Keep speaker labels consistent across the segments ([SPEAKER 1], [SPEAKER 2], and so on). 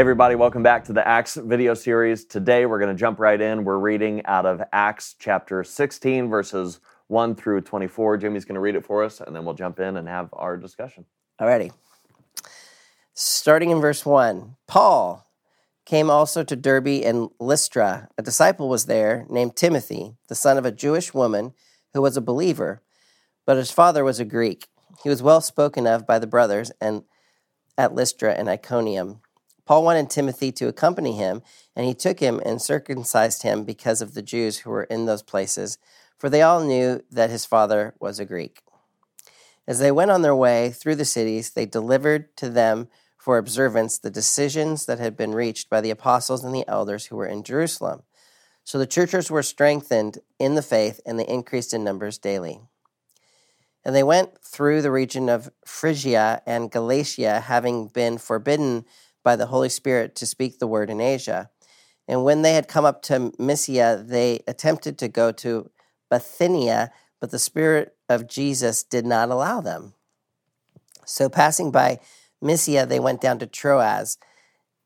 [SPEAKER 1] everybody, welcome back to the Acts video series. Today we're going to jump right in. We're reading out of Acts chapter 16, verses 1 through 24. Jimmy's going to read it for us, and then we'll jump in and have our discussion.
[SPEAKER 2] Alrighty. Starting in verse 1 Paul came also to Derbe and Lystra. A disciple was there named Timothy, the son of a Jewish woman who was a believer, but his father was a Greek. He was well spoken of by the brothers and at Lystra and Iconium. Paul wanted Timothy to accompany him, and he took him and circumcised him because of the Jews who were in those places, for they all knew that his father was a Greek. As they went on their way through the cities, they delivered to them for observance the decisions that had been reached by the apostles and the elders who were in Jerusalem. So the churches were strengthened in the faith, and they increased in numbers daily. And they went through the region of Phrygia and Galatia, having been forbidden by the Holy Spirit to speak the word in Asia. And when they had come up to Mysia, they attempted to go to Bithynia, but the Spirit of Jesus did not allow them. So, passing by Mysia, they went down to Troas,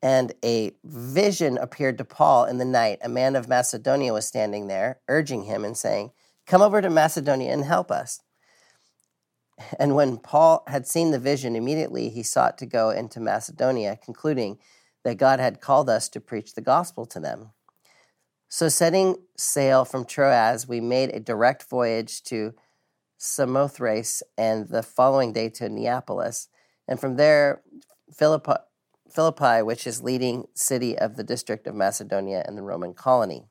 [SPEAKER 2] and a vision appeared to Paul in the night. A man of Macedonia was standing there, urging him and saying, Come over to Macedonia and help us. And when Paul had seen the vision, immediately he sought to go into Macedonia, concluding that God had called us to preach the gospel to them. So, setting sail from Troas, we made a direct voyage to Samothrace and the following day to Neapolis. And from there, Philippi, Philippi, which is leading city of the district of Macedonia and the Roman colony.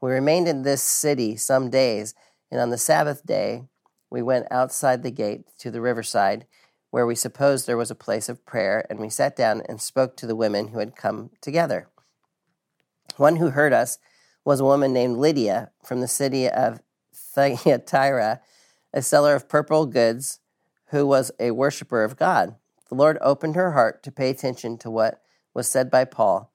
[SPEAKER 2] We remained in this city some days, and on the Sabbath day, we went outside the gate to the riverside, where we supposed there was a place of prayer, and we sat down and spoke to the women who had come together. One who heard us was a woman named Lydia from the city of Thyatira, a seller of purple goods, who was a worshiper of God. The Lord opened her heart to pay attention to what was said by Paul.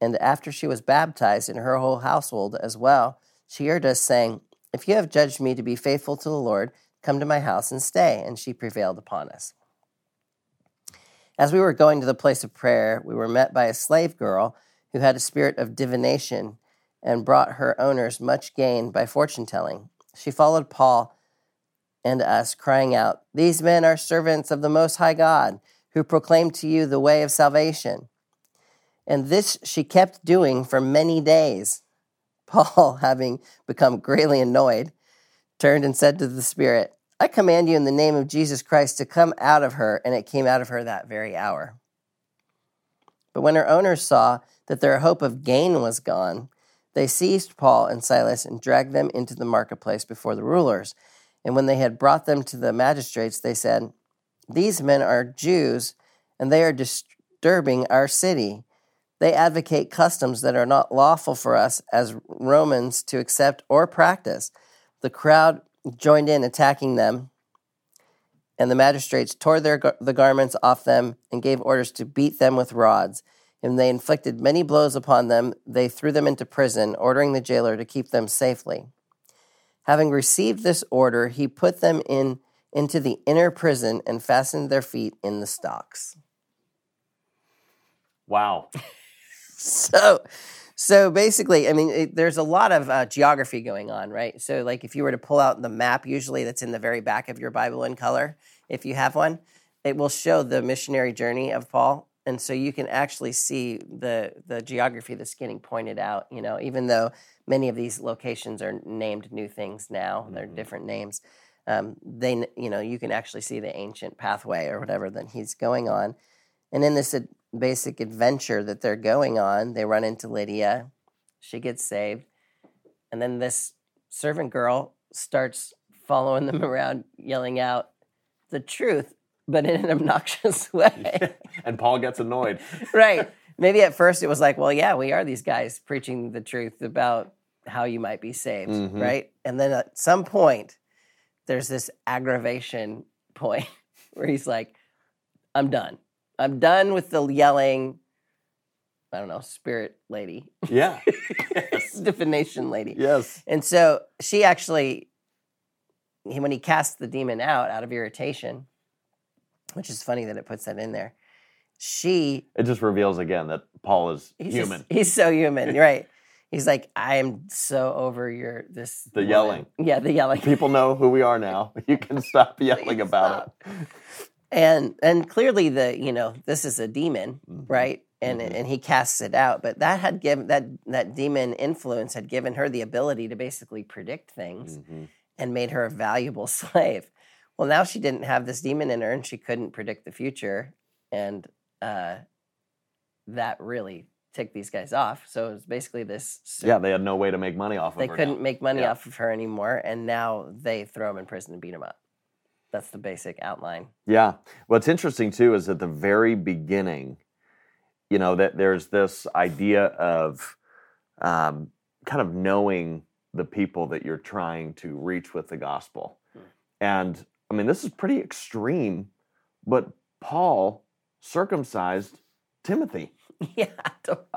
[SPEAKER 2] And after she was baptized and her whole household as well, she heard us saying, if you have judged me to be faithful to the Lord, come to my house and stay. And she prevailed upon us. As we were going to the place of prayer, we were met by a slave girl who had a spirit of divination and brought her owners much gain by fortune telling. She followed Paul and us, crying out, These men are servants of the Most High God, who proclaim to you the way of salvation. And this she kept doing for many days. Paul, having become greatly annoyed, turned and said to the Spirit, I command you in the name of Jesus Christ to come out of her. And it came out of her that very hour. But when her owners saw that their hope of gain was gone, they seized Paul and Silas and dragged them into the marketplace before the rulers. And when they had brought them to the magistrates, they said, These men are Jews, and they are disturbing our city they advocate customs that are not lawful for us as Romans to accept or practice. The crowd joined in attacking them, and the magistrates tore their, the garments off them and gave orders to beat them with rods. And they inflicted many blows upon them. They threw them into prison, ordering the jailer to keep them safely. Having received this order, he put them in into the inner prison and fastened their feet in the stocks.
[SPEAKER 1] Wow.
[SPEAKER 2] So so basically i mean it, there's a lot of uh, geography going on right? So like if you were to pull out the map usually that's in the very back of your bible in color if you have one it will show the missionary journey of paul. And so you can actually see the the geography that's getting pointed out you know even though many of these locations are named new things now mm-hmm. they're different names um, they you know you can actually see the ancient pathway or whatever that he's going on. And in this basic adventure that they're going on, they run into Lydia. She gets saved. And then this servant girl starts following them around, yelling out the truth, but in an obnoxious way.
[SPEAKER 1] and Paul gets annoyed.
[SPEAKER 2] right. Maybe at first it was like, well, yeah, we are these guys preaching the truth about how you might be saved, mm-hmm. right? And then at some point, there's this aggravation point where he's like, I'm done. I'm done with the yelling. I don't know, spirit lady.
[SPEAKER 1] Yeah.
[SPEAKER 2] yes. Divination lady.
[SPEAKER 1] Yes.
[SPEAKER 2] And so she actually, when he casts the demon out out of irritation, which is funny that it puts that in there, she
[SPEAKER 1] It just reveals again that Paul is
[SPEAKER 2] he's
[SPEAKER 1] human.
[SPEAKER 2] Just, he's so human, right? He's like, I am so over your this.
[SPEAKER 1] The
[SPEAKER 2] woman."
[SPEAKER 1] yelling.
[SPEAKER 2] Yeah, the yelling.
[SPEAKER 1] People know who we are now. You can stop yelling
[SPEAKER 2] Please
[SPEAKER 1] about
[SPEAKER 2] and and clearly the you know this is a demon
[SPEAKER 1] Mhm.
[SPEAKER 2] right and
[SPEAKER 1] Mhm.
[SPEAKER 2] and he casts it out but that had given that that demon influence had given her the ability to basically predict things
[SPEAKER 1] Mhm.
[SPEAKER 2] and made her a valuable slave well now she didn't have this demon in her and she couldn't predict the future and uh that really ticked these guys off so it was basically this
[SPEAKER 1] Yeah, they had no way to make money off
[SPEAKER 2] they
[SPEAKER 1] of her.
[SPEAKER 2] They couldn't
[SPEAKER 1] now.
[SPEAKER 2] make money
[SPEAKER 1] Yeah.
[SPEAKER 2] off of her anymore and now they throw him in prison and beat him up that's the basic outline
[SPEAKER 1] Yeah. What's interesting too is at the very beginning, you know, that there's this idea of um, kind of knowing the people that you're trying to reach with the gospel.
[SPEAKER 2] Hmm.
[SPEAKER 1] And I mean, this is pretty extreme, but Paul circumcised Timothy.
[SPEAKER 2] yeah.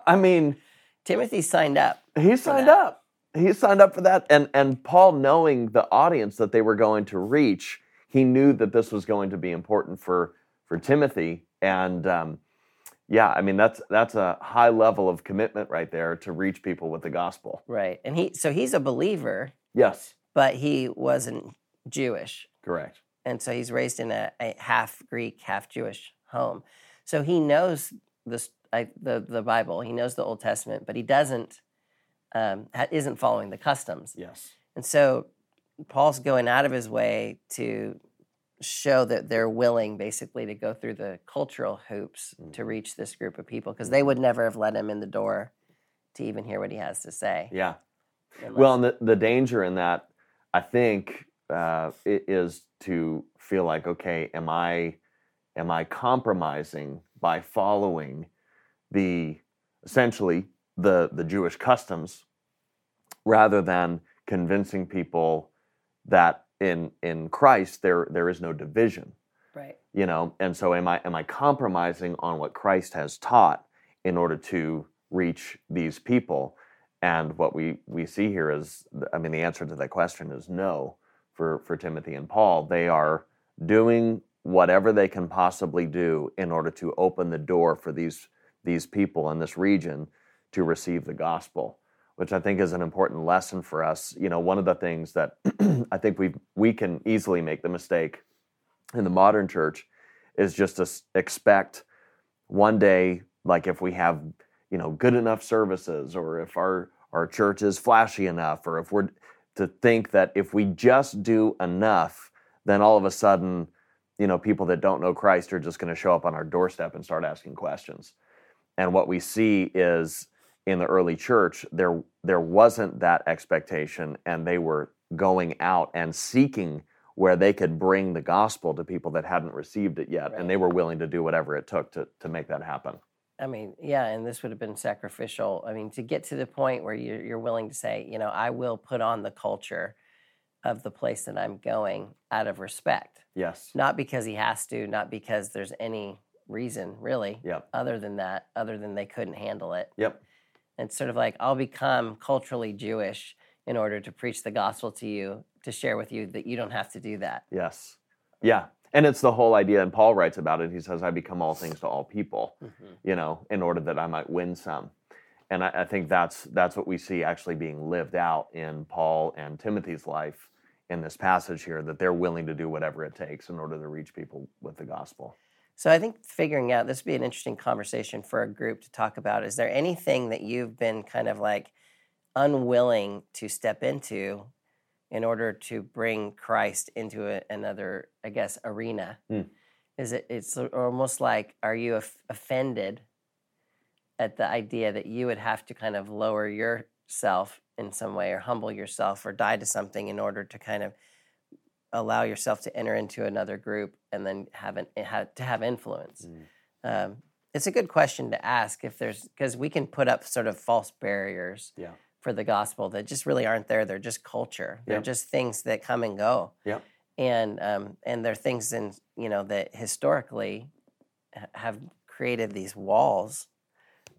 [SPEAKER 1] I mean,
[SPEAKER 2] Timothy signed up.
[SPEAKER 1] he signed up. He signed up for that. And and Paul knowing the audience that they were going to reach, he knew that this was going to be important for for Timothy. And um, yeah, I mean that's that's a high level of commitment right there to reach people with the gospel.
[SPEAKER 2] Right. And he so he's a believer,
[SPEAKER 1] Yes,
[SPEAKER 2] but he wasn't Jewish.
[SPEAKER 1] correct.
[SPEAKER 2] And so he's raised in a, a half Greek, half Jewish home. So he knows this I, the the Bible. He knows the Old Testament, but he doesn't um, isn't following the customs.
[SPEAKER 1] Yes.
[SPEAKER 2] And so Paul's going out of his way to show that they're willing basically to go through the cultural hoops to
[SPEAKER 1] Mhm.
[SPEAKER 2] reach this group of people because they would never have let him in the door to even hear what he has to say.
[SPEAKER 1] Yeah.
[SPEAKER 2] unless-
[SPEAKER 1] Well, and the, the danger in that, I think, uh, is to feel like, okay, am I, am I compromising by following the essentially the the Jewish customs, rather than convincing people that in in Christ there there is no division.
[SPEAKER 2] Right.
[SPEAKER 1] you know and so am i am i compromising on what christ has taught in order to reach these people? And what we we see here is i mean the answer to that question is no for for timothy and paul. They are doing whatever they can possibly do in order to open the door for these these people in this region to receive the gospel which i think is an important lesson for us. You know one of the things that i think we we can easily make the mistake in the modern church is just to expect one day like if we have you know good enough services or if our our church is flashy enough or if we're to think that if we just do enough then all of a sudden you know people that don't know Christ are just going to show up on our doorstep and start asking questions. And what we see is in the early church there there wasn't that expectation and they were going out and seeking where they could bring the gospel to people that hadn't received it yet
[SPEAKER 2] Right.
[SPEAKER 1] and they were willing to do whatever it took to to make that happen
[SPEAKER 2] I mean, yeah, and this would have been sacrificial. I mean, to get to the point where you're, you're willing to say, you know, I will put on the culture of the place that I'm going out of respect,
[SPEAKER 1] yes
[SPEAKER 2] not because he has to, not because there's any reason really,
[SPEAKER 1] yep
[SPEAKER 2] other than that, other than they couldn't handle it.
[SPEAKER 1] yep
[SPEAKER 2] It's sort of like I'll become culturally Jewish in order to preach the gospel to you, to share with you that you don't have to do that.
[SPEAKER 1] yes yeah and it's the whole idea and paul writes about it he says i become all things to all people mm-hmm. you know, in order that I might win some. And I, I think that's that's what we see actually being lived out in Paul and Timothy's life in this passage here, that they're willing to do whatever it takes in order to reach people with the gospel.
[SPEAKER 2] So I think figuring out this would be an interesting conversation for a group to talk about. Is there anything that you've been kind of like unwilling to step into in order to bring Christ into a, another, I guess, arena?
[SPEAKER 1] Hmm.
[SPEAKER 2] Is it? It's almost like, are you offended at the idea that you would have to kind of lower yourself in some way, or humble yourself, or die to something in order to kind of allow yourself to enter into another group and then have an have, to have influence? Um, it's a good question to ask if there's because we can put up sort of false barriers
[SPEAKER 1] Yeah.
[SPEAKER 2] for the gospel that just really aren't there. They're just culture. They're
[SPEAKER 1] Yep.
[SPEAKER 2] just things that come and go.
[SPEAKER 1] Yep.
[SPEAKER 2] And um, and they're things in you know that historically have created these walls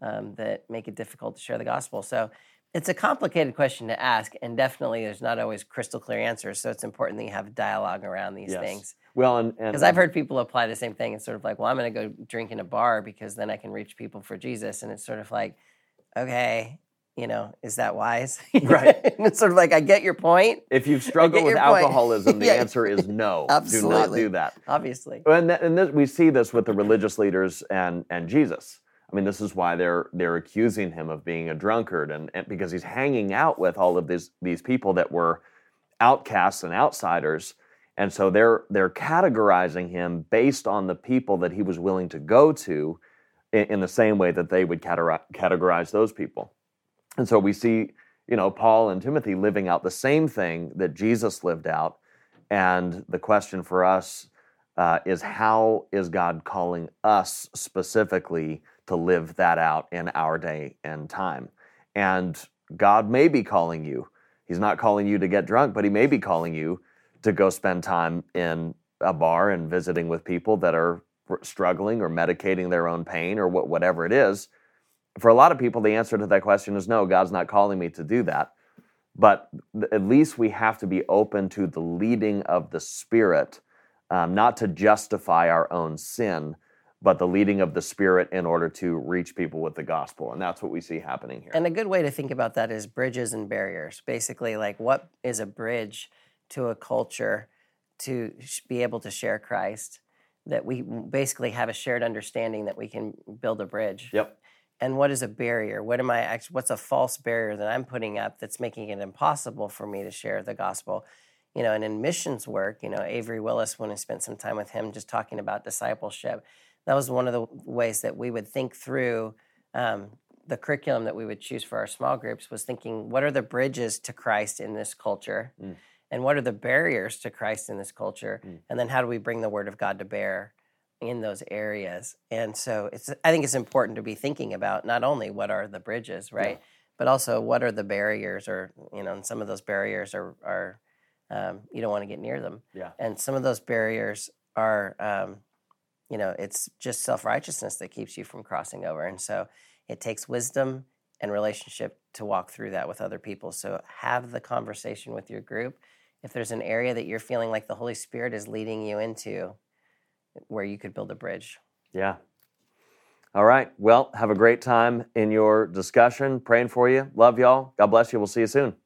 [SPEAKER 2] um, that make it difficult to share the gospel. So It's a complicated question to ask, and definitely there's not always crystal clear answers. So it's important that you have dialogue around these
[SPEAKER 1] Yes.
[SPEAKER 2] things.
[SPEAKER 1] Well, and
[SPEAKER 2] Because I've um, heard people apply the same thing. It's sort of like, well, I'm going to go drink in a bar because then I can reach people for Jesus. And it's sort of like, okay, you know, is that wise?
[SPEAKER 1] Right.
[SPEAKER 2] and it's sort of like, I get your point,
[SPEAKER 1] if you've struggled with alcoholism, the
[SPEAKER 2] Yeah.
[SPEAKER 1] answer is no. Do not
[SPEAKER 2] Absolutely.
[SPEAKER 1] do that.
[SPEAKER 2] obviously.
[SPEAKER 1] And, that, and this, we see this with the religious leaders and and Jesus. I mean, this is why they're they're accusing him of being a drunkard, and, and because he's hanging out with all of these these people that were outcasts and outsiders, and so they're they're categorizing him based on the people that he was willing to go to, in, in the same way that they would categorize those people. And so we see, you know, Paul and Timothy living out the same thing that Jesus lived out. And the question for us uh, is how is God calling us specifically to live that out in our day and time? And God may be calling you. He's not calling you to get drunk, but He may be calling you to go spend time in a bar and visiting with people that are struggling or medicating their own pain or whatever it is. For a lot of people, the answer to that question is no, God's not calling me to do that. But at least we have to be open to the leading of the Spirit, um, not to justify our own sin, but the leading of the Spirit in order to reach people with the gospel. And that's what we see happening here.
[SPEAKER 2] And a good way to think about that is bridges and barriers. Basically, like what is a bridge to a culture to be able to share Christ? That we basically have a shared understanding that we can build a bridge.
[SPEAKER 1] yep.
[SPEAKER 2] And what is a barrier? What am I actually? What's a false barrier that I'm putting up that's making it impossible for me to share the gospel? You know, and in missions work, you know, Avery Willis, when I spent some time with him, just talking about discipleship, that was one of the ways that we would think through um, the curriculum that we would choose for our small groups was thinking what are the bridges to christ in this culture
[SPEAKER 1] Mm.
[SPEAKER 2] and what are the barriers to christ in this culture
[SPEAKER 1] Mm.
[SPEAKER 2] and then how do we bring the word of god to bear in those areas and so it's i think it's important to be thinking about not only what are the bridges right but also what are the barriers or you know and some of those barriers are are um, you don't want to get near them
[SPEAKER 1] Yeah.
[SPEAKER 2] and some of those barriers are um, you know it's just self-righteousness that keeps you from crossing over and so it takes wisdom and relationship to walk through that with other people so have the conversation with your group if there's an area that you're feeling like the holy spirit is leading you into where you could build a bridge
[SPEAKER 1] Yeah. All right. Well, have a great time in your discussion. Praying for you. Love y'all. God bless you. We'll see you soon.